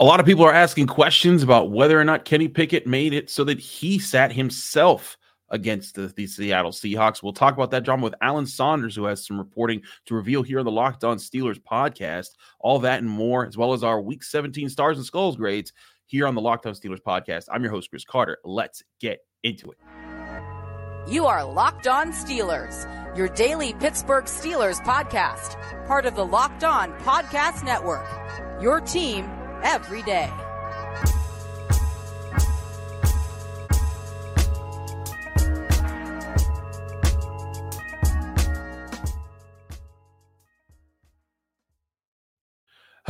A lot of people are asking questions about whether or not Kenny Pickett made it so that he sat himself against the, the, Seattle Seahawks. We'll talk about that drama with Alan Saunders, who has some reporting to reveal here on the Locked On Steelers podcast. All that and more, as well as our Week 17 Stars and Skulls grades here on the Locked On Steelers podcast. I'm your host, Chris Carter. Let's get into it. You are Locked On Steelers, your daily Pittsburgh Steelers podcast, part of the Locked On Podcast Network. Your team every day.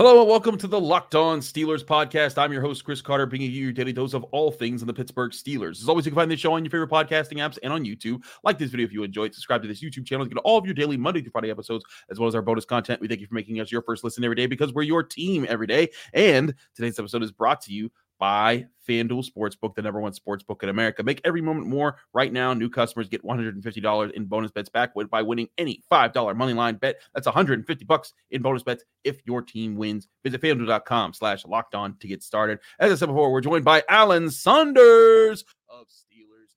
Hello and welcome to the Locked On Steelers podcast. I'm your host, Chris Carter, bringing you your daily dose of all things in the Pittsburgh Steelers. As always, you can find this show on your favorite podcasting apps and on YouTube. Like this video if you enjoyed. Subscribe to this YouTube channel to get all of your daily Monday through Friday episodes, as well as our bonus content. We thank you for making us your first listen every day because we're your team every day. And today's episode is brought to you by FanDuel Sportsbook, the number one sportsbook in America. Make every moment more. Right now, new customers get $150 in bonus bets back by winning any $5 money line bet. That's 150 bucks in bonus bets if your team wins. Visit FanDuel.com slash locked on to get started. As I said before, we're joined by Alan Saunders of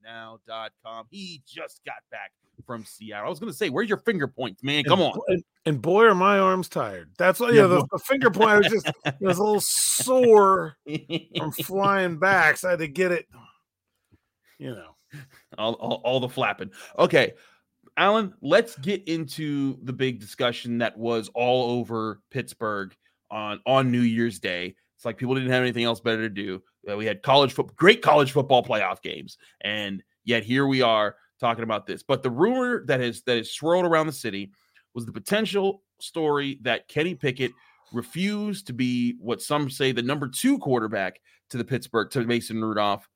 SteelersNow.com. He just got back from Seattle. I was going to say, where's your finger points, man? Come and, on. And, and, boy, are my arms tired. That's what, yeah, the, the, finger point, I was just, it was a little sore from flying back. So I had to get it, you know, all, all, all the flapping. Okay. Alan, let's get into the big discussion that was all over Pittsburgh on, on New Year's Day. It's like people didn't have anything else better to do. We had college football, great college football playoff games. And yet here we are talking about this. But the rumor that has that has swirled around the city was the potential story that Kenny Pickett refused to be what some say the number two quarterback to the Pittsburgh to Mason Rudolph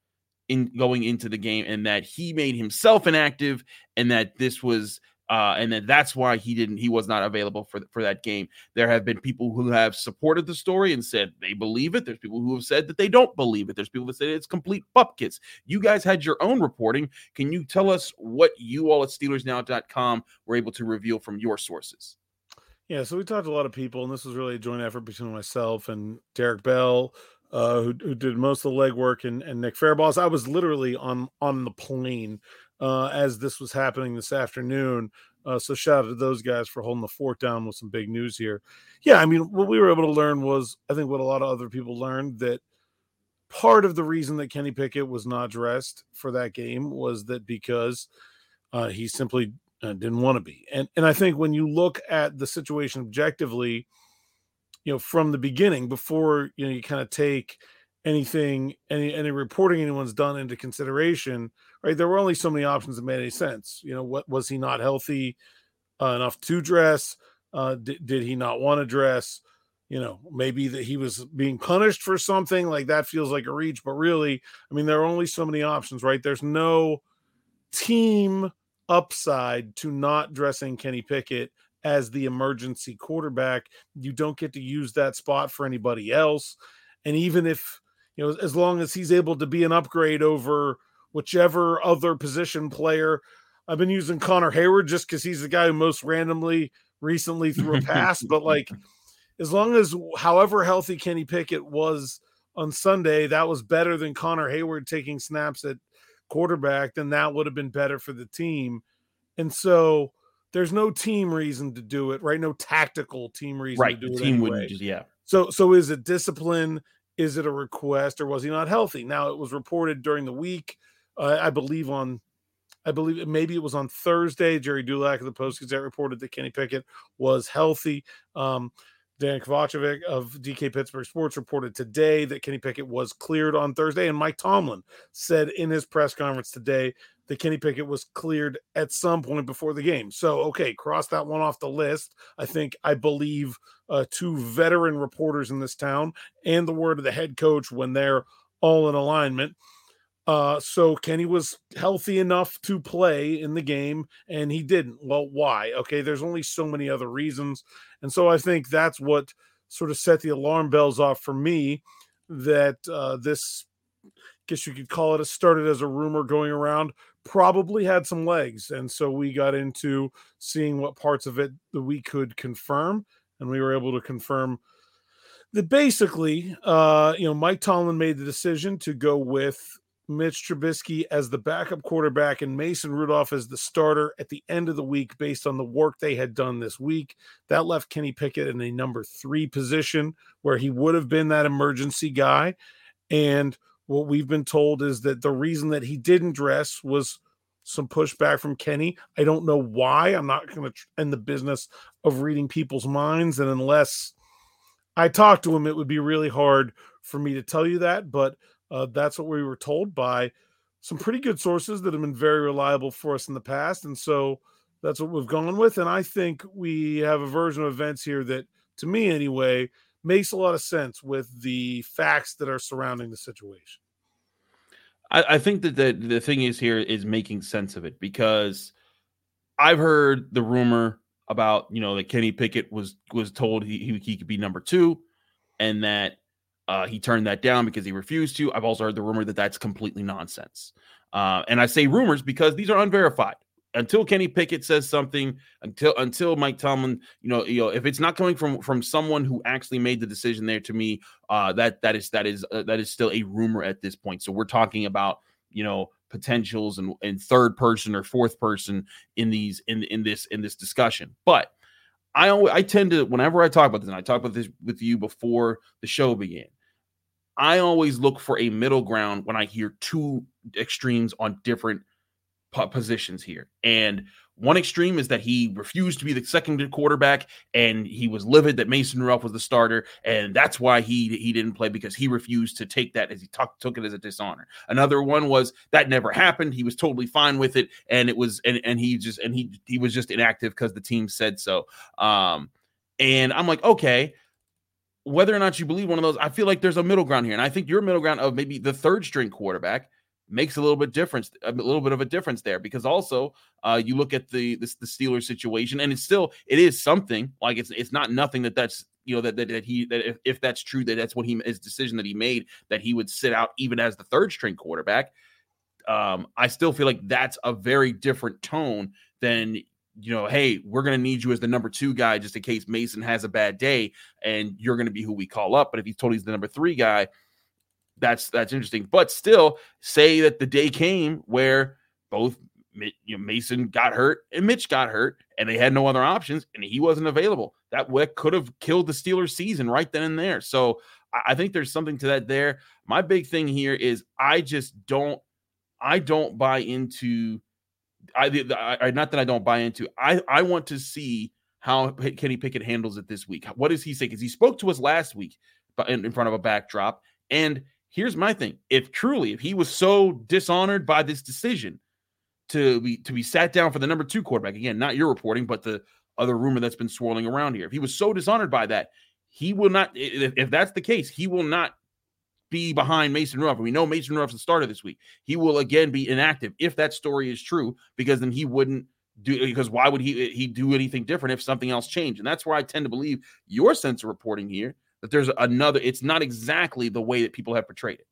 in going into the game, and that he made himself inactive, and that this was uh, and then that's why he didn't he was not available for for that game. There have been people who have supported the story and said they believe it. There's people who have said that they don't believe it. There's people that say it's complete bupkis. You guys had your own reporting. Can you tell us what you all at SteelersNow.com were able to reveal from your sources? Yeah, so we talked to a lot of people, and this was really a joint effort between myself and Derek Bell, uh, who, who did most of the legwork, and, and Nick Fairboss. I was literally on on the plane uh, as this was happening this afternoon. Uh, so shout out to those guys for holding the fort down with some big news here. Yeah, I mean, what we were able to learn was, I think, what a lot of other people learned that part of the reason that Kenny Pickett was not dressed for that game was that because uh, he simply uh, didn't want to be. And and I think when you look at the situation objectively, you know, from the beginning, before you know, you kind of take anything, any any reporting anyone's done into consideration right? There were only so many options that made any sense. You know, what was he not healthy uh, enough to dress? Uh, did, did he not want to dress? You know, maybe that he was being punished for something like that feels like a reach, but really, I mean, there are only so many options, right? There's no team upside to not dressing Kenny Pickett as the emergency quarterback. You don't get to use that spot for anybody else. And even if, you know, as long as he's able to be an upgrade over whichever other position player. I've been using Connor Heyward just because he's the guy who most randomly recently threw a pass. but like, as long as however healthy Kenny Pickett was on Sunday, that was better than Connor Heyward taking snaps at quarterback, then that would have been better for the team. And so there's no team reason to do it, right? No tactical team reason right. to do the it. Team anyway. wouldn't yeah. So so is it discipline? Is it a request or was he not healthy? Now it was reported during the week uh, I believe on, I believe maybe it was on Thursday. Gerry Dulac of the Post Gazette reported that Kenny Pickett was healthy. Um, Dan Kovacevic of DK Pittsburgh Sports reported today that Kenny Pickett was cleared on Thursday, and Mike Tomlin said in his press conference today that Kenny Pickett was cleared at some point before the game. So, okay, cross that one off the list. I think I believe uh, two veteran reporters in this town and the word of the head coach when they're all in alignment. Uh, so Kenny was healthy enough to play in the game, and he didn't. Well, why? Okay, there's only so many other reasons, and so I think that's what sort of set the alarm bells off for me that uh, this, I guess you could call it, a started as a rumor going around, probably had some legs, and so we got into seeing what parts of it that we could confirm, and we were able to confirm that basically, uh, you know, Mike Tomlin made the decision to go with Mitch Trubisky as the backup quarterback and Mason Rudolph as the starter at the end of the week based on the work they had done this week. That left Kenny Pickett in a number three position where he would have been that emergency guy. And what we've been told is that the reason that he didn't dress was some pushback from Kenny. I don't know why. I'm not going to in the business of reading people's minds. And unless I talk to him, it would be really hard for me to tell you that. But uh, that's what we were told by some pretty good sources that have been very reliable for us in the past. And so that's what we've gone with. And I think we have a version of events here that, to me anyway, makes a lot of sense with the facts that are surrounding the situation. I, I think that the, the thing is here is making sense of it because I've heard the rumor about you know that Kenny Pickett was was told he, he, he could be number two, and that uh, he turned that down because he refused to. I've also heard the rumor that that's completely nonsense. Uh, and I say rumors because these are unverified. Until Kenny Pickett says something, until until Mike Tomlin, you know, you know, if it's not coming from from someone who actually made the decision there, to me, uh, that that is that is uh, that is still a rumor at this point. So we're talking about you know potentials and, and third person or fourth person in these in in this in this discussion. But I always I tend to whenever I talk about this, and I talk about this with you before the show began. I always look for a middle ground when I hear two extremes on different positions here. And one extreme is that he refused to be the second quarterback, and he was livid that Mason Rudolph was the starter, and that's why he he didn't play because he refused to take that as he t- took it as a dishonor. Another one was that never happened. He was totally fine with it, and it was and and he just and he he was just inactive because the team said so. Um, and I'm like, okay, whether or not you believe one of those, I feel like there's a middle ground here, and I think your middle ground of maybe the third string quarterback makes a little bit difference, a little bit of a difference there because also uh, you look at the, the the Steelers situation, and it's still it is something like it's it's not nothing that that's you know that that, that he that if, if that's true that that's what he his decision that he made that he would sit out even as the third string quarterback. Um, I still feel like that's a very different tone than you know, hey, we're going to need you as the number two guy just in case Mason has a bad day, and you're going to be who we call up. But if he's told he's the number three guy, that's that's interesting. But still, say that the day came where both you know, Mason got hurt and Mitch got hurt, and they had no other options, and he wasn't available. That could have killed the Steelers' season right then and there. So I think there's something to that there. My big thing here is I just don't, I don't buy into. I, I not that I don't buy into. I I want to see how Kenny Pickett handles it this week. What does he say? Because he spoke to us last week, in, in front of a backdrop, and here's my thing: if truly, if he was so dishonored by this decision to be to be sat down for the number two quarterback, again, not your reporting, but the other rumor that's been swirling around here, if he was so dishonored by that, he will not. If, if that's the case, he will not be behind Mason Rudolph. We know Mason Rudolph's the starter this week. He will again be inactive if that story is true, because then he wouldn't do because why would he he do anything different if something else changed? And that's where I tend to believe your sense of reporting here that there's another, it's not exactly the way that people have portrayed it.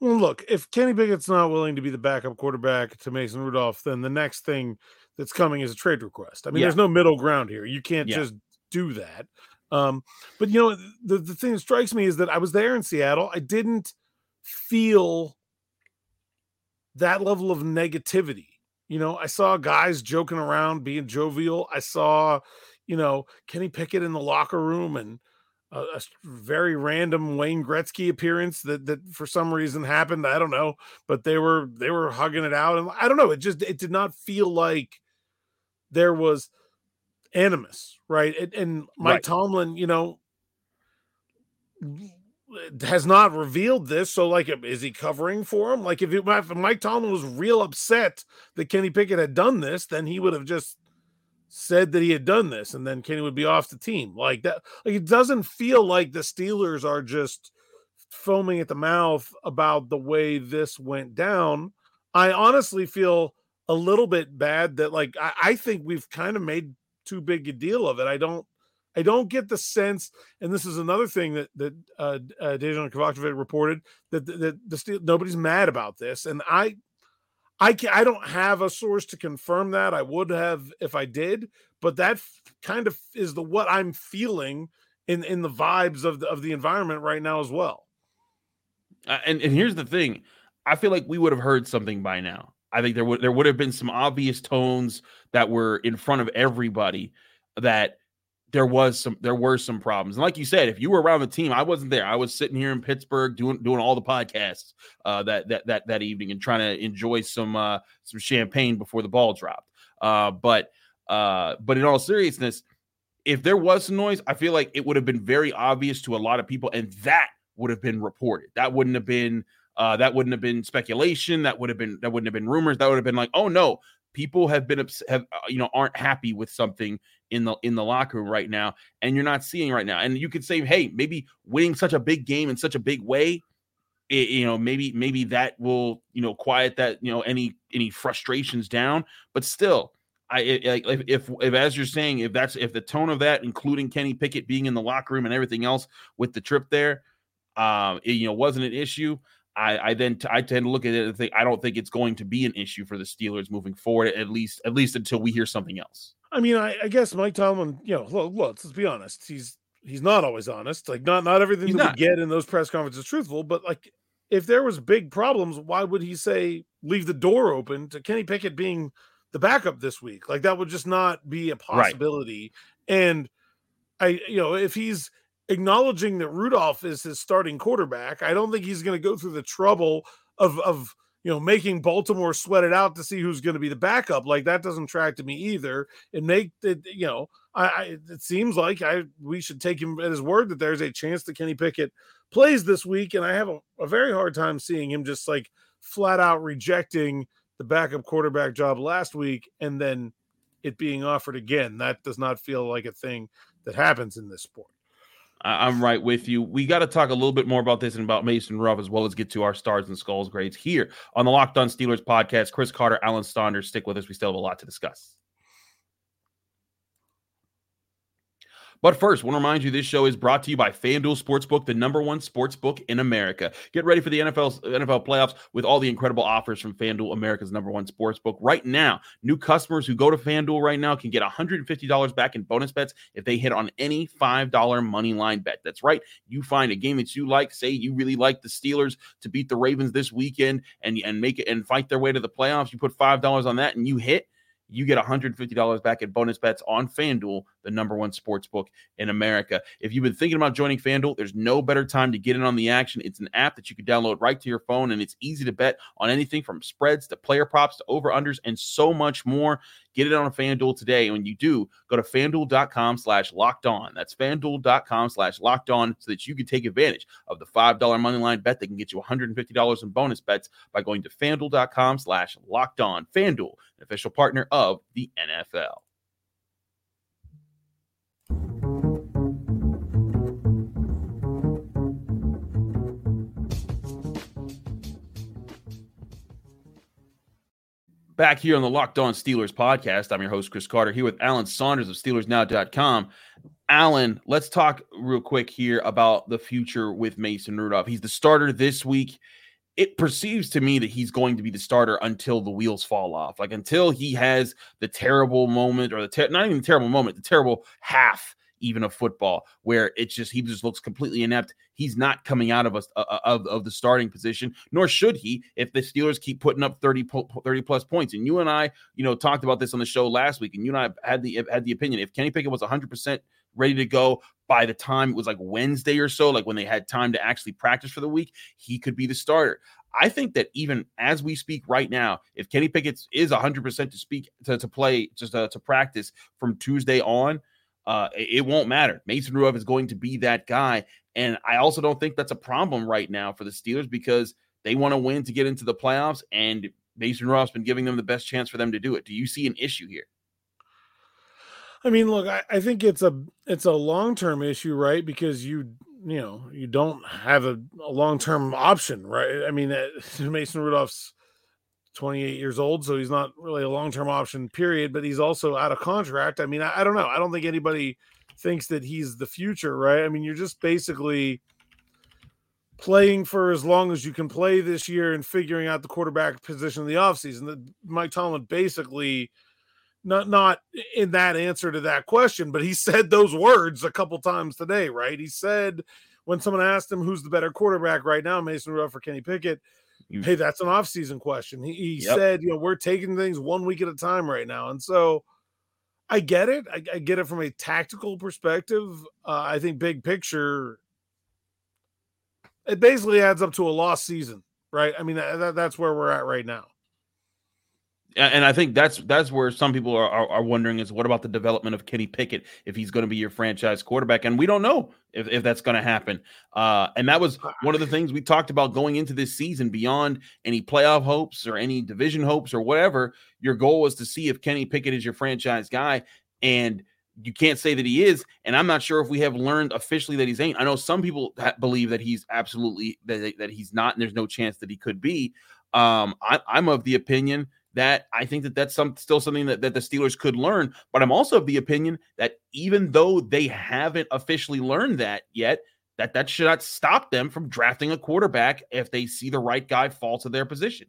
Well, look, if Kenny Pickett's not willing to be the backup quarterback to Mason Rudolph, then the next thing that's coming is a trade request. I mean, yeah. there's no middle ground here. You can't yeah. just do that. Um, but you know, the, the thing that strikes me is that I was there in Seattle. I didn't feel that level of negativity. You know, I saw guys joking around, being jovial. I saw, you know, Kenny Pickett in the locker room and a, a, very random Wayne Gretzky appearance that that for some reason happened. I don't know, but they were they were hugging it out, and I don't know. It just it did not feel like there was animus, right? And, and Mike right. Tomlin, you know, has not revealed this. So, like, is he covering for him? Like, if, it, if Mike Tomlin was real upset that Kenny Pickett had done this, then he would have just said that he had done this and then Kenny would be off the team. Like that like it doesn't feel like the Steelers are just foaming at the mouth about the way this went down. I honestly feel a little bit bad that like I, I think we've kind of made too big a deal of it. I don't I don't get the sense, and this is another thing that that uh, uh Dejan Kovacevic reported that, that, the Steel, nobody's mad about this, and I I can, I don't have a source to confirm that. I would have if I did, but that kind of is the what I'm feeling in in the vibes of the, of the environment right now as well. Uh, and and here's the thing, I feel like we would have heard something by now. I think there would there would have been some obvious tones that were in front of everybody that there was some there were some problems. And like you said, if you were around the team, I wasn't there. I was sitting here in Pittsburgh doing doing all the podcasts uh, that that that that evening and trying to enjoy some uh, some champagne before the ball dropped. Uh, but uh, but in all seriousness, if there was some noise, I feel like it would have been very obvious to a lot of people, and that would have been reported. That wouldn't have been uh, that wouldn't have been speculation. That would have been that wouldn't have been rumors. That would have been like, oh no, people have been have uh, you know aren't happy with something in the in the locker room right now, and you're not seeing right now. And you could say, hey, maybe winning such a big game in such a big way, it, you know, maybe maybe that will you know quiet that you know any any frustrations down. But still, I if, if if as you're saying, if that's if the tone of that, including Kenny Pickett being in the locker room and everything else with the trip there, um, it, you know, wasn't an issue. I, I then t- I tend to look at it and think I don't think it's going to be an issue for the Steelers moving forward, at least at least until we hear something else. I mean, I, I guess Mike Tomlin, you know, look, look, let's be honest, he's he's not always honest. Like not not everything he's that not. we get in those press conferences is truthful, but like if there was big problems, why would he say leave the door open to Kenny Pickett being the backup this week? Like that would just not be a possibility. Right. And I, you know, if he's acknowledging that Rudolph is his starting quarterback. I don't think he's going to go through the trouble of of you know making Baltimore sweat it out to see who's going to be the backup. Like that doesn't track to me either. It make it you know I, I it seems like I we should take him at his word that there's a chance that Kenny Pickett plays this week, and I have a, a very hard time seeing him just like flat out rejecting the backup quarterback job last week and then it being offered again. That does not feel like a thing that happens in this sport. I'm right with you. We got to talk a little bit more about this and about Mason Rudolph as well as get to our stars and skulls grades here on the Locked On Steelers podcast. Chris Carter, Alan Saunders, stick with us. We still have a lot to discuss. But first, I want to remind you this show is brought to you by FanDuel Sportsbook, the number one sportsbook in America. Get ready for the NFL NFL playoffs with all the incredible offers from FanDuel, America's number one sportsbook. Right now, new customers who go to FanDuel right now can get $150 back in bonus bets if they hit on any $5 money line bet. That's right. You find a game that you like, say you really like the Steelers to beat the Ravens this weekend and, and make it and fight their way to the playoffs. You put $5 on that and you hit you get $150 back in bonus bets on FanDuel, the number one sports book in America. If you've been thinking about joining FanDuel, there's no better time to get in on the action. It's an app that you can download right to your phone, and it's easy to bet on anything from spreads to player props to over unders and so much more. Get it on FanDuel today. And when you do, go to fanduel.com slash locked on. That's fanduel.com slash locked on so that you can take advantage of the $5 money line bet that can get you $150 in bonus bets by going to fanduel.com slash locked on. FanDuel, an official partner of the NFL. Back here on the Locked On Steelers podcast, I'm your host, Chris Carter, here with Alan Saunders of SteelersNow.com. Alan, let's talk real quick here about the future with Mason Rudolph. He's the starter this week. It perceives to me that he's going to be the starter until the wheels fall off, like until he has the terrible moment or the ter- not even the terrible moment, the terrible half even of football where it's just he just looks completely inept. He's not coming out of us of, of the starting position, nor should he if the Steelers keep putting up 30, 30 plus points. And you and I, you know, talked about this on the show last week, and you and I had the had the opinion if Kenny Pickett was 100 percent ready to go by the time it was like Wednesday or so, like when they had time to actually practice for the week, he could be the starter. I think that even as we speak right now, if Kenny Pickett is 100% to speak to, to play, just uh, to practice from Tuesday on, uh, it, won't matter. Mason Rudolph is going to be that guy. And I also don't think that's a problem right now for the Steelers because they want to win to get into the playoffs. And Mason Rudolph's been giving them the best chance for them to do it. Do you see an issue here? I mean, look, I, I think it's a it's a long term issue, right? Because you you know you don't have a, a long term option, right? I mean, uh, Mason Rudolph's 28 years old, so he's not really a long term option, period. But he's also out of contract. I mean, I, I, don't know. I don't think anybody thinks that he's the future, right? I mean, you're just basically playing for as long as you can play this year and figuring out the quarterback position in the offseason. Mike Tomlin basically not not in that answer to that question, but he said those words a couple times today, right? He said when someone asked him who's the better quarterback right now, Mason Rudolph or Kenny Pickett, you, hey, that's an off-season question. He, he yep. said, you know, we're taking things one week at a time right now. And so I get it. I, I get it from a tactical perspective. Uh, I think big picture, it basically adds up to a lost season, right? I mean, that, that's where we're at right now and I think that's that's where some people are, are, are wondering is what about the development of Kenny Pickett if he's going to be your franchise quarterback, and we don't know if, if that's going to happen. Uh, and that was one of the things we talked about going into this season. Beyond any playoff hopes or any division hopes or whatever, your goal was to see if Kenny Pickett is your franchise guy, and you can't say that he is. And I'm not sure if we have learned officially that he's ain't. I know some people believe that he's absolutely that, that he's not, and there's no chance that he could be. Um, I, I'm of the opinion that I think that that's some still something that, that the Steelers could learn. But I'm also of the opinion that even though they haven't officially learned that yet, that that should not stop them from drafting a quarterback if they see the right guy fall to their position.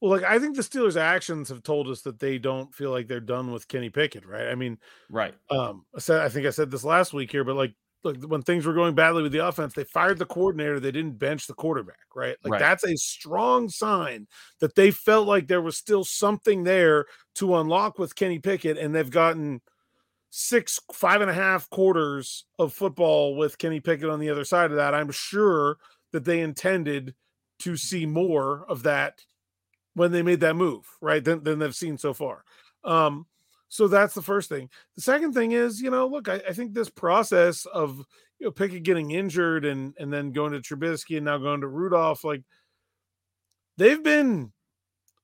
Well, like I think the Steelers' actions have told us that they don't feel like they're done with Kenny Pickett, right? I mean, right. Um, I said I think I said this last week here, but like look, when things were going badly with the offense, they fired the coordinator. They didn't bench the quarterback, right? Like right. that's a strong sign that they felt like there was still something there to unlock with Kenny Pickett, and they've gotten six, five and a half quarters of football with Kenny Pickett on the other side of that. I'm sure that they intended to see more of that when they made that move, right? Than, than they've seen so far. Um, so that's the first thing. The second thing is, you know, look, I, I think this process of you know Pickett getting injured and and then going to Trubisky and now going to Rudolph, like they've been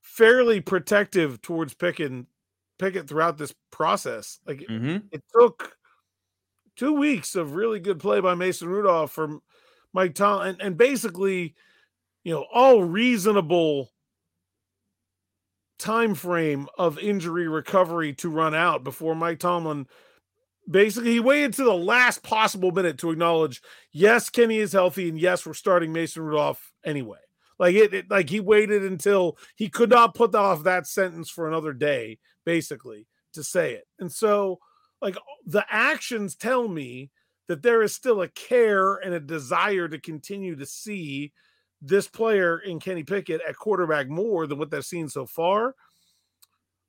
fairly protective towards Pickett Pickett throughout this process. Like mm-hmm. it took two weeks of really good play by Mason Rudolph from Mike Tom and, and basically, you know, all reasonable time frame of injury recovery to run out before Mike Tomlin basically he waited to the last possible minute to acknowledge yes Kenny is healthy and yes we're starting Mason Rudolph anyway. Like it, it, like he waited until he could not put off that sentence for another day basically to say it. And so like the actions tell me that there is still a care and a desire to continue to see this player in Kenny Pickett at quarterback more than what they've seen so far.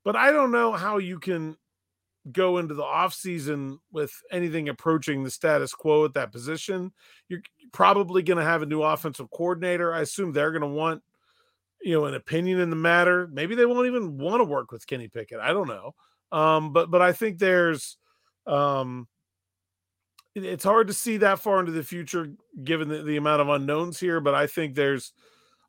But I don't know how you can go into the offseason with anything approaching the status quo at that position. You're probably going to have a new offensive coordinator. I assume they're going to want, you know, an opinion in the matter. Maybe they won't even want to work with Kenny Pickett. I don't know. Um, but but I think there's um it's hard to see that far into the future given the, the amount of unknowns here, but I think there's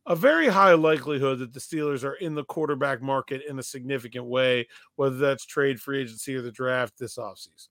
a very high likelihood that the Steelers are in the quarterback market in a significant way, whether that's trade free agency or the draft this offseason.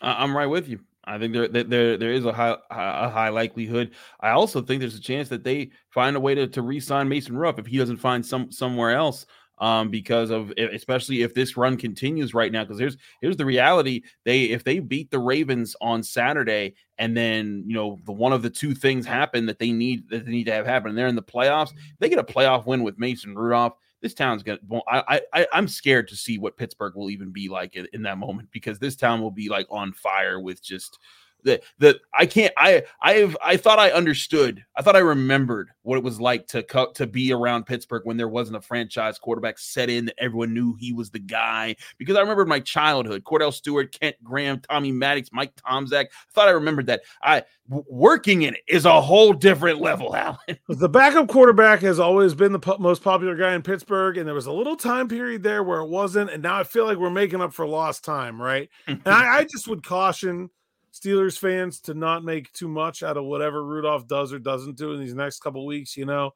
I'm right with you. I think there, there there is a high a high likelihood. I also think there's a chance that they find a way to, to re-sign Mason Ruff if he doesn't find some somewhere else um, because of especially if this run continues right now. Because here's here's the reality: they if they beat the Ravens on Saturday, and then you know the one of the two things happen that they need that they need to have happen, and they're in the playoffs. They get a playoff win with Mason Rudolph. This town's gonna. I I I'm scared to see what Pittsburgh will even be like in, in that moment because this town will be like on fire with just that that I can't I I've I thought I understood. I thought I remembered what it was like to cut to be around Pittsburgh when there wasn't a franchise quarterback set in that everyone knew he was the guy. Because I remember my childhood, Kordell Stewart, Kent Graham, Tommy Maddox, Mike Tomczak. I thought I remembered that. I working in it is a whole different level, Alan. The backup quarterback has always been the po- most popular guy in Pittsburgh, and there was a little time period there where it wasn't, and now I feel like we're making up for lost time, right? and I, I just would caution Steelers fans to not make too much out of whatever Rudolph does or doesn't do in these next couple weeks. You know,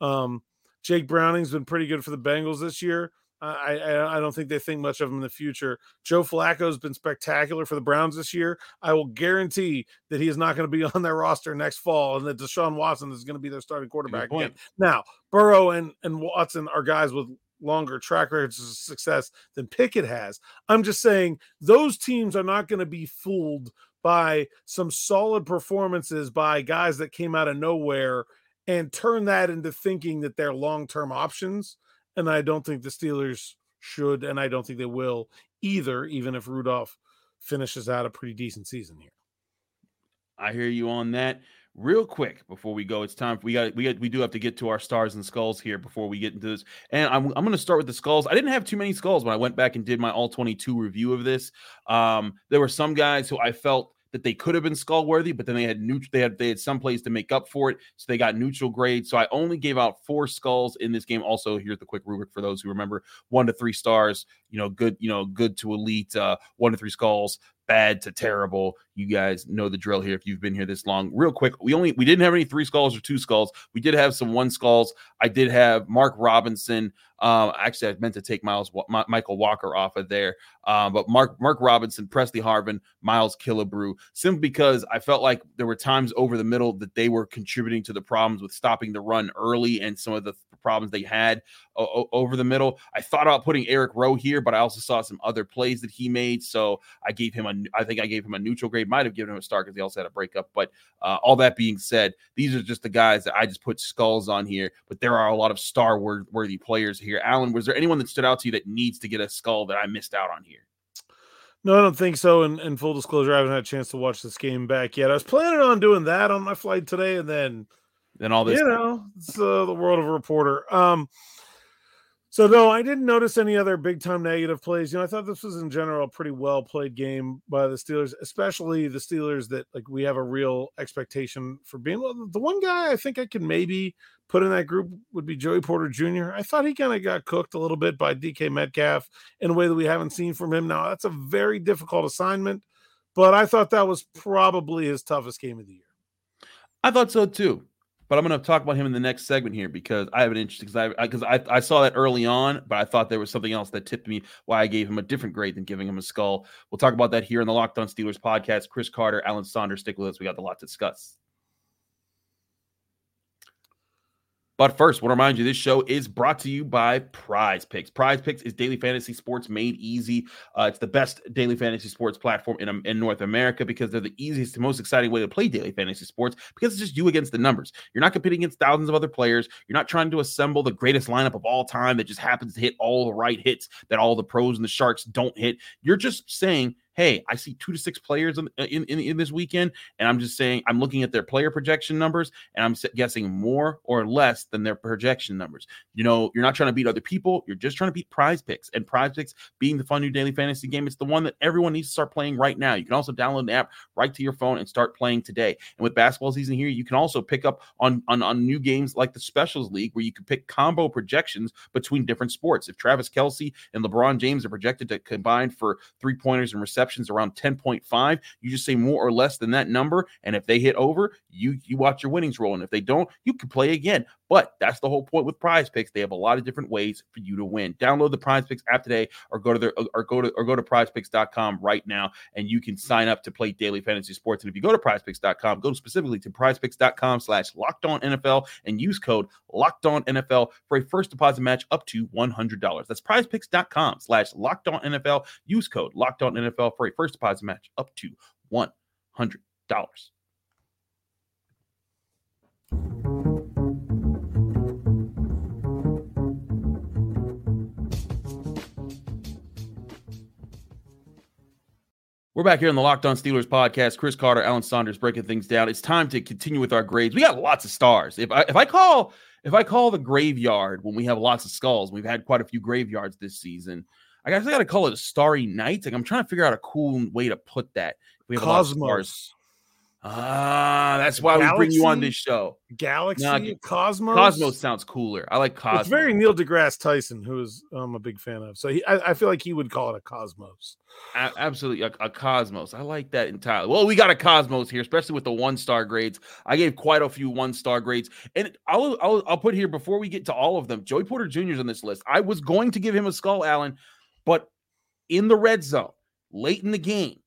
um, Jake Browning's been pretty good for the Bengals this year. I, I, I don't think they think much of him in the future. Joe Flacco's been spectacular for the Browns this year. I will guarantee that he is not going to be on their roster next fall, and that Deshaun Watson is going to be their starting quarterback again. Now, Burrow and and Watson are guys with longer track records of success than Pickett has. I'm just saying those teams are not going to be fooled by some solid performances by guys that came out of nowhere and turn that into thinking that they're long term options. And I don't think the Steelers should, and I don't think they will either, even if Rudolph finishes out a pretty decent season here. I hear you on that. Real quick before we go, it's time. We got we got we do have to get to our stars and skulls here before we get into this. And I'm I'm going to start with the skulls. I didn't have too many skulls when I went back and did my all 22 review of this. Um, there were some guys who I felt that they could have been skull worthy, but then they had neutral. They had they had some place to make up for it, so they got neutral grade. So I only gave out four skulls in this game. Also, here's the quick rubric for those who remember: one to three stars. You know, good. You know, good to elite. Uh, one to three skulls bad to terrible. You guys know the drill here if you've been here this long. Real quick, we only we didn't have any three skulls or two skulls. We did have some one skulls. I did have Mark Robinson. Um, actually, I meant to take Miles Mykal Walker off of there, um, but Mark Mark Robinson, Pressley Harvin, Miles Killebrew, simply because I felt like there were times over the middle that they were contributing to the problems with stopping the run early and some of the problems they had o- over the middle. I thought about putting Eric Rowe here, but I also saw some other plays that he made, so I gave him a. I think I gave him a neutral grade. Might have given him a star because he also had a breakup. But uh, all that being said, these are just the guys that I just put skulls on here. But there are a lot of star worthy players here. Alan, was there anyone that stood out to you that needs to get a skull that I missed out on here? No, I don't think so. And, and full disclosure, I haven't had a chance to watch this game back yet. I was planning on doing that on my flight today, and then then all this, you know, it's uh, the world of a reporter. Um, so no, I didn't notice any other big time negative plays. You know, I thought this was in general a pretty well played game by the Steelers, especially the Steelers that like we have a real expectation for being. The one guy I think I could maybe put in that group would be Joey Porter Jr. I thought he kind of got cooked a little bit by DK Metcalf in a way that we haven't seen from him. Now that's a very difficult assignment, but I thought that was probably his toughest game of the year. I thought so too but I'm going to talk about him in the next segment here because I have an interest because I because I, I, I, saw that early on, but I thought there was something else that tipped me why I gave him a different grade than giving him a skull. We'll talk about that here in the Locked On Steelers podcast. Chris Carter, Alan Saunders, stick with us. We got a lot to discuss. But first, I want to remind you this show is brought to you by Prize Picks. Prize Picks is daily fantasy sports made easy. Uh, it's the best daily fantasy sports platform in, um, in North America because they're the easiest and most exciting way to play daily fantasy sports because it's just you against the numbers. You're not competing against thousands of other players. You're not trying to assemble the greatest lineup of all time that just happens to hit all the right hits that all the pros and the sharks don't hit. You're just saying, hey, I see two to six players in, uh, in, in, in, this weekend, and I'm just saying I'm looking at their player projection numbers, and I'm guessing more or less than their projection numbers. You know, you're not trying to beat other people, you're just trying to beat prize picks. And prize picks being the fun new daily fantasy game, it's the one that everyone needs to start playing right now. You can also download the app right to your phone and start playing today. And with basketball season here, you can also pick up on, on, on new games like the Specials League, where you can pick combo projections between different sports. If Travis Kelce and LeBron James are projected to combine for three pointers and receptions around 10.5. You just say more or less than that number. And if they hit over, you you watch your winnings roll. And if they don't, you can play again. But that's the whole point with prize picks. They have a lot of different ways for you to win. Download the prize picks app today or go to their uh, or go to or go to prizepicks.com right now and you can sign up to play daily fantasy sports. And if you go to prizepicks.com, go specifically to prizepicks.com slash locked on NFL and use code locked on NFL for a first deposit match up to $100. That's prizepicks.com slash locked on NFL. Use code locked on NFL for a first deposit match up to $100. We're back here in the Locked On Steelers podcast. Chris Carter, Alan Saunders breaking things down. It's time to continue with our grades. We got lots of stars. If I if I call if I call the graveyard when we have lots of skulls, we've had quite a few graveyards this season. I guess I got to call it a starry night. Like I'm trying to figure out a cool way to put that. We have Cosmos. Ah, that's why Galaxy? we bring you on this show. Galaxy, nah, Cosmos. Cosmos sounds cooler. I like Cosmos. It's very Neil deGrasse Tyson, who is I'm a big fan of. So he, I, I feel like he would call it a Cosmos. A- absolutely, a, a, Cosmos. I like that entirely. Well, we got a Cosmos here, especially with the one star grades. I gave quite a few one star grades, and I'll, I'll I'll put here before we get to all of them. Joey Porter Jr. is on this list. I was going to give him a skull, Alan, but in the red zone, late in the game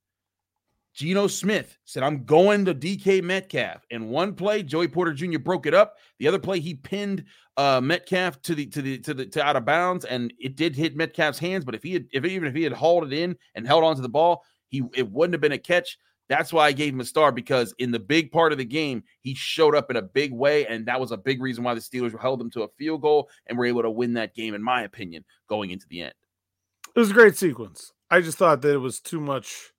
Geno Smith said, I'm going to DK Metcalf. In one play, Joey Porter Jr. broke it up. The other play, he pinned uh, Metcalf to the to the to the to out of bounds, and it did hit Metcalf's hands. But if he had if even if he had hauled it in and held onto the ball, he it wouldn't have been a catch. That's why I gave him a star because in the big part of the game, he showed up in a big way, and that was a big reason why the Steelers held him to a field goal and were able to win that game, in my opinion, going into the end. It was a great sequence. I just thought that it was too much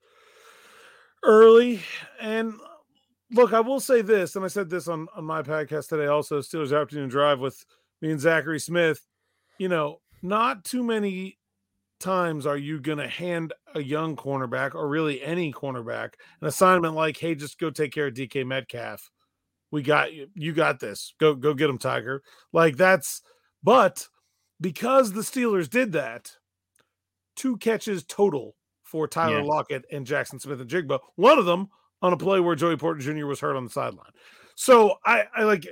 early. And look, I will say this, and I said this on, on my podcast today also, Steelers Afternoon Drive with me and Zachary Smith. You know, not too many times are you going to hand a young cornerback or really any cornerback an assignment like, hey, just go take care of DK Metcalf. We got you. You got this. Go, go get him, Tiger. Like that's, but because the Steelers did that, two catches total for Tyler yeah. Lockett and Jackson Smith-Njigba. One of them on a play where Joey Porter Jr. was hurt on the sideline. So I, I like,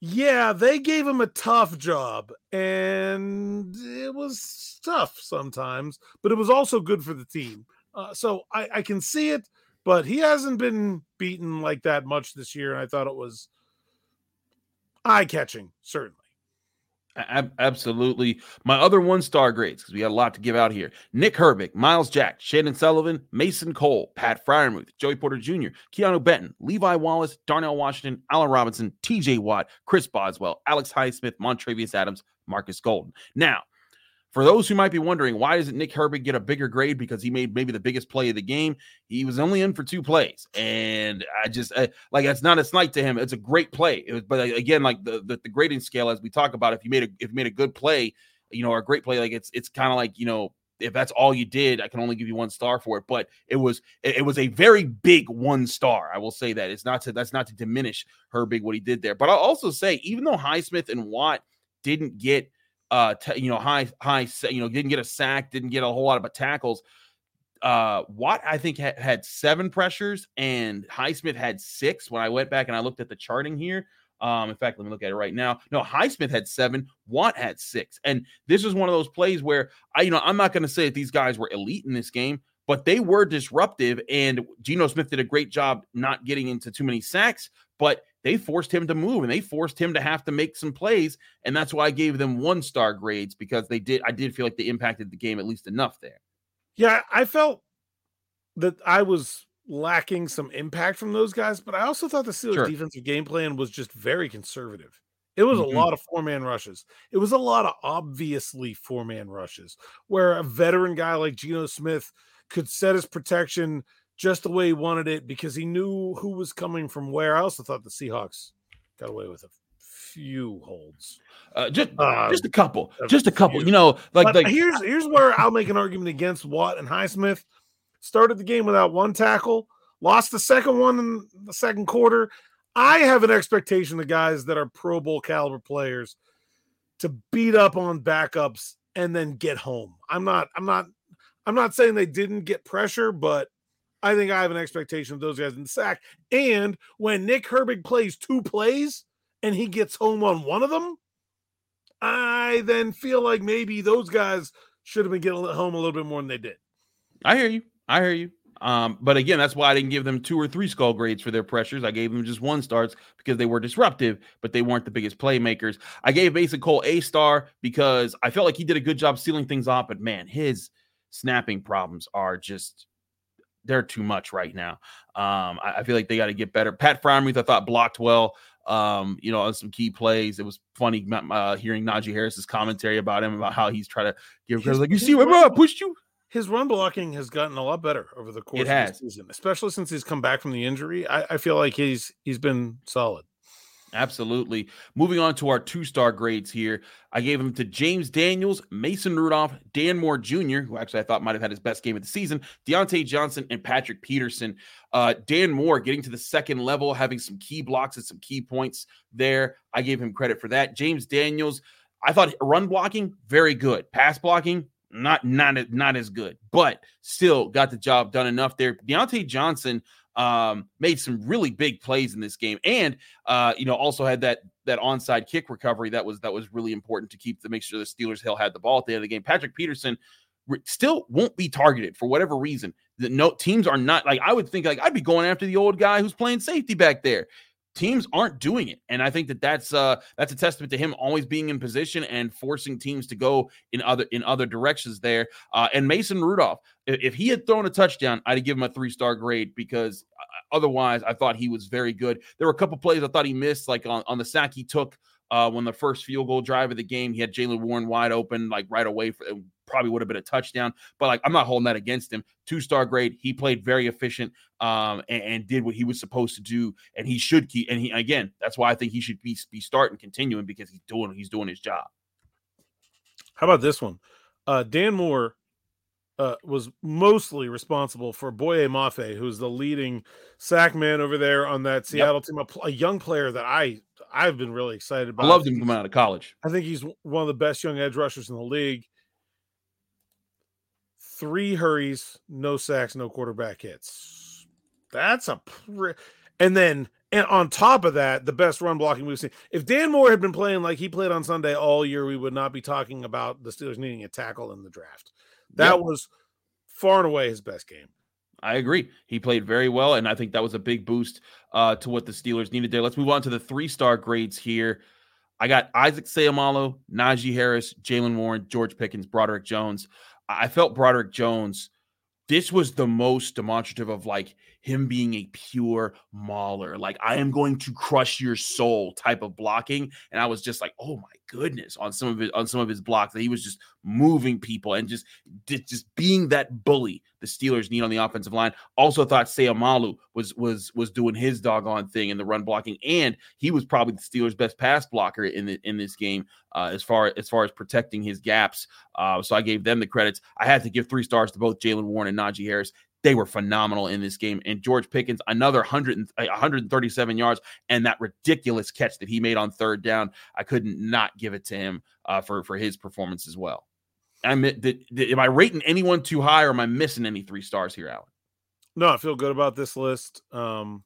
yeah, they gave him a tough job, and it was tough sometimes, but it was also good for the team. Uh, so I, I can see it, but he hasn't been beaten like that much this year, and I thought it was eye catching, certainly absolutely. My other one star grades, because we got a lot to give out here Nick Herbig, Myles Jack, Chandon Sullivan, Mason Cole, Pat Freiermuth, Joey Porter Jr., Keanu Benton, Levi Wallace, Darnell Washington, Allen Robinson, TJ Watt, Chris Boswell, Alex Highsmith, Montravius Adams, Marcus Golden. Now, for those who might be wondering, why doesn't Nick Herbig get a bigger grade? Because he made maybe the biggest play of the game. He was only in for two plays, and I just I, like that's not a slight to him. It's a great play. Was, but again, like the, the, the grading scale, as we talk about, if you made a if you made a good play, you know, or a great play, like it's it's kind of like you know if that's all you did, I can only give you one star for it. But it was it, was a very big one star. I will say that it's not to that's not to diminish Herbig what he did there. But I'll also say even though Highsmith and Watt didn't get uh, t- you know, high, high, you know, didn't get a sack, didn't get a whole lot of tackles. Uh, Watt, I think, ha- had seven pressures, and Highsmith had six. When I went back and I looked at the charting here, um, in fact, let me look at it right now. No, Highsmith had seven, Watt had six, and this was one of those plays where I, you know, I'm not going to say that these guys were elite in this game, but they were disruptive, and Geno Smith did a great job not getting into too many sacks, but they forced him to move and they forced him to have to make some plays. And that's why I gave them one star grades because they did, I did feel like they impacted the game at least enough there. Yeah, I felt that I was lacking some impact from those guys, but I also thought the Steelers' sure. defensive game plan was just very conservative. It was mm-hmm. a lot of four man rushes. It was a lot of obviously four man rushes where a veteran guy like Geno Smith could set his protection just the way he wanted it because he knew who was coming from where. I also thought the Seahawks got away with a few holds. Uh, just uh, just a couple, just a couple. You know, like, like here's here's where I'll make an argument against Watt and Highsmith. Started the game without one tackle, lost the second one in the second quarter. I have an expectation of guys that are Pro Bowl caliber players to beat up on backups and then get home. I'm not. I'm not. I'm not saying they didn't get pressure, but I think I have an expectation of those guys in the sack. And when Nick Herbig plays two plays and he gets home on one of them, I then feel like maybe those guys should have been getting home a little bit more than they did. I hear you. I hear you. Um, but again, that's why I didn't give them two or three skull grades for their pressures. I gave them just one starts because they were disruptive, but they weren't the biggest playmakers. I gave Mason Cole a star because I felt like he did a good job sealing things off, but man, his snapping problems are just they're too much right now. Um, I, I, feel like they got to get better. Pat Freiermuth, I thought blocked well. Um, you know, on some key plays. It was funny uh, hearing Najee Harris's commentary about him about how he's trying to give his, like, you see what I pushed you. His run blocking has gotten a lot better over the course of the season, especially since he's come back from the injury. I, I feel like he's he's been solid. Absolutely. Moving on to our two star grades here. I gave them to James Daniels, Mason Rudolph, Dan Moore Jr., who actually I thought might have had his best game of the season, Diontae Johnson, and Patrick Peterson. Uh, Dan Moore getting to the second level, having some key blocks and some key points there. I gave him credit for that. James Daniels, I thought run blocking, very good. Pass blocking, not not not as good, but still got the job done enough there. Diontae Johnson, um, made some really big plays in this game, and uh, you know also had that that onside kick recovery that was that was really important to keep to make sure the Steelers Hill had the ball at the end of the game. Patrick Peterson re- still won't be targeted for whatever reason. The no teams are not like I would think like I'd be going after the old guy who's playing safety back there teams aren't doing it. And i think that that's uh that's a testament to him always being in position and forcing teams to go in other in other directions there. Uh and mason rudolph if he had thrown a touchdown i'd give him a three star grade because uh, otherwise i thought he was very good. There were a couple plays i thought he missed like on, on the sack he took uh, when the first field goal drive of the game, he had Jaylen Warren wide open, like right away for probably would have been a touchdown. But like, I'm not holding that against him. Two star grade. He played very efficient um, and, and, did what he was supposed to do, and he should keep. And he again, that's why I think he should be be starting, continuing because he's doing he's doing his job. How about this one? Uh, Dan Moore uh, was mostly responsible for Boye Mafe, who's the leading sack man over there on that Seattle yep. team, a, a, young player that I I've been really excited about. I loved him coming out of college. I think he's one of the best young edge rushers in the league. Three hurries, no sacks, no quarterback hits. That's a pre- and then and on top of that, the best run blocking we've seen. If Dan Moore had been playing like he played on Sunday all year, we would not be talking about the Steelers needing a tackle in the draft. That yep. was far and away his best game. I agree. He played very well, and I think that was a big boost uh, to what the Steelers needed there. Let's move on to the three star grades here. I got Isaac Seumalo, Najee Harris, Jaylen Warren, George Pickens, Broderick Jones. I felt Broderick Jones. This was the most demonstrative of like him being a pure mauler, like I am going to crush your soul type of blocking. And I was just like, oh my goodness, on some of it, on some of his blocks, that he was just moving people and just just being that bully the Steelers need on the offensive line. Also thought Seumalo was was was doing his doggone thing in the run blocking, and he was probably the Steelers' best pass blocker in the in this game uh, as far as far as protecting his gaps. Uh, so I gave them the credits. I had to give three stars to both Jaylen Warren and Najee Harris. They were phenomenal in this game. And George Pickens, another 100, 137 yards, and that ridiculous catch that he made on third down. I couldn't not give it to him uh, for, for his performance as well. I'm, did, did, am I rating anyone too high or am I missing any three stars here, Alan? No, I feel good about this list. Um,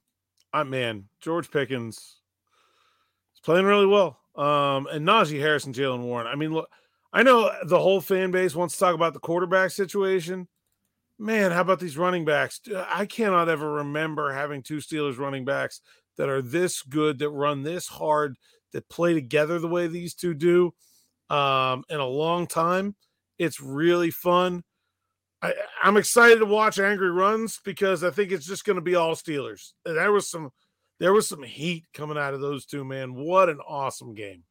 I man, George Pickens is playing really well. Um, and Najee Harris and Jaylen Warren. I mean, look, I know the whole fan base wants to talk about the quarterback situation man, how about these running backs? I cannot ever remember having two Steelers running backs that are this good, that run this hard, that play together the way these two do um, in a long time. It's really fun. I, am excited to watch Angry Runs because I think it's just going to be all Steelers. There was some, there was some heat coming out of those two. Man, what an awesome game!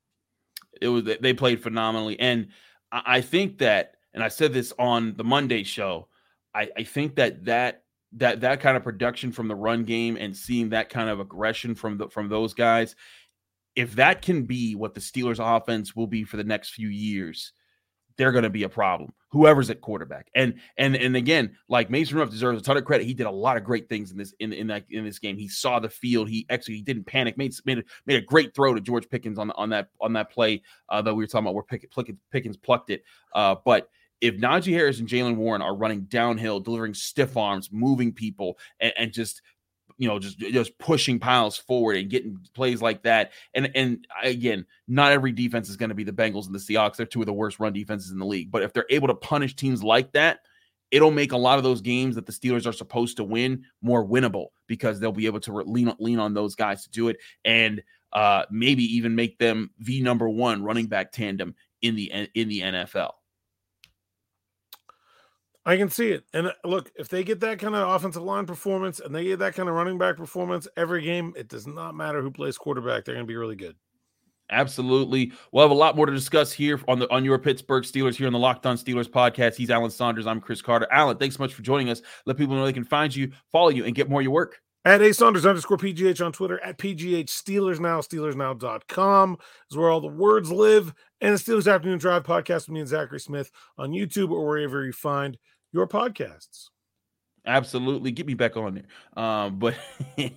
It was. They played phenomenally, and I think that, and I said this on the Monday show I, I think that that that that kind of production from the run game and seeing that kind of aggression from the from those guys, if that can be what the Steelers offense will be for the next few years, they're going to be a problem. Whoever's at quarterback, and and and again, like Mason Rudolph deserves a ton of credit. He did a lot of great things in this in in that in this game. He saw the field. He actually he didn't panic. made made a, made a great throw to George Pickens on on that on that play uh, that we were talking about where Pickens, Pickens plucked it. Uh, but if Najee Harris and Jaylen Warren are running downhill, delivering stiff arms, moving people, and, and, just you know just just pushing piles forward and getting plays like that, and and again, not every defense is going to be the Bengals and the Seahawks. They're two of the worst run defenses in the league. But if they're able to punish teams like that, it'll make a lot of those games that the Steelers are supposed to win more winnable because they'll be able to lean lean on those guys to do it and uh, maybe even make them the number one running back tandem in the in the NFL. I can see it. And uh, look, if they get that kind of offensive line performance and they get that kind of running back performance every game, it does not matter who plays quarterback. They're going to be really good. Absolutely. We'll have a lot more to discuss here on the on your Pittsburgh Steelers here on the Locked On Steelers podcast. He's Alan Saunders. I'm Chris Carter. Alan, thanks so much for joining us. Let people know they can find you, follow you, and get more of your work. At A Saunders underscore PGH on Twitter, at PGH Steelers Now, SteelersNow.com is where all the words live. And the Steelers Afternoon Drive podcast with me and Zachary Smith on YouTube or wherever you find your podcasts. Absolutely, get me back on there. Um, but uh,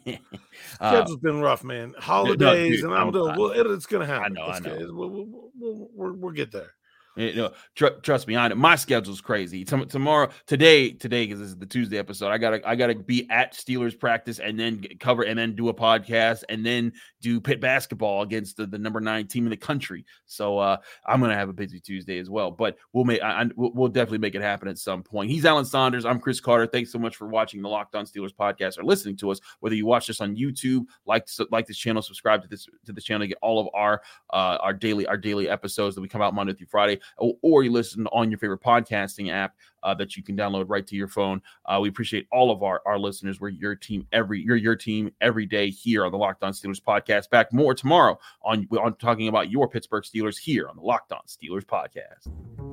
schedule's been rough, man. Holidays, no, dude, and I'm, doing. Well, it, it's gonna happen. I know. It's I know. We'll, we'll, we'll, we'll, we'll get there. You know, tr- trust me, I know my schedule's crazy. T- tomorrow, today, today because this is the Tuesday episode. I gotta, I gotta be at Steelers practice and then cover and then do a podcast and then do Pitt basketball against the, the number nine team in the country. So uh, I'm gonna have a busy Tuesday as well. But we'll make, I, I, we'll definitely make it happen at some point. He's Alan Saunders. I'm Chris Carter. Thanks so much for watching the Locked On Steelers podcast or listening to us. Whether you watch this on YouTube, like like this channel, subscribe to this to this channel get all of our uh, our daily our daily episodes that we come out Monday through Friday, or, you listen listen on your favorite podcasting app uh, that you can download right to your phone. Uh, we appreciate all of our, our listeners. We're your team every you're your team every day here on the Locked On Steelers podcast. Back more tomorrow on on talking about your Pittsburgh Steelers here on the Locked On Steelers podcast.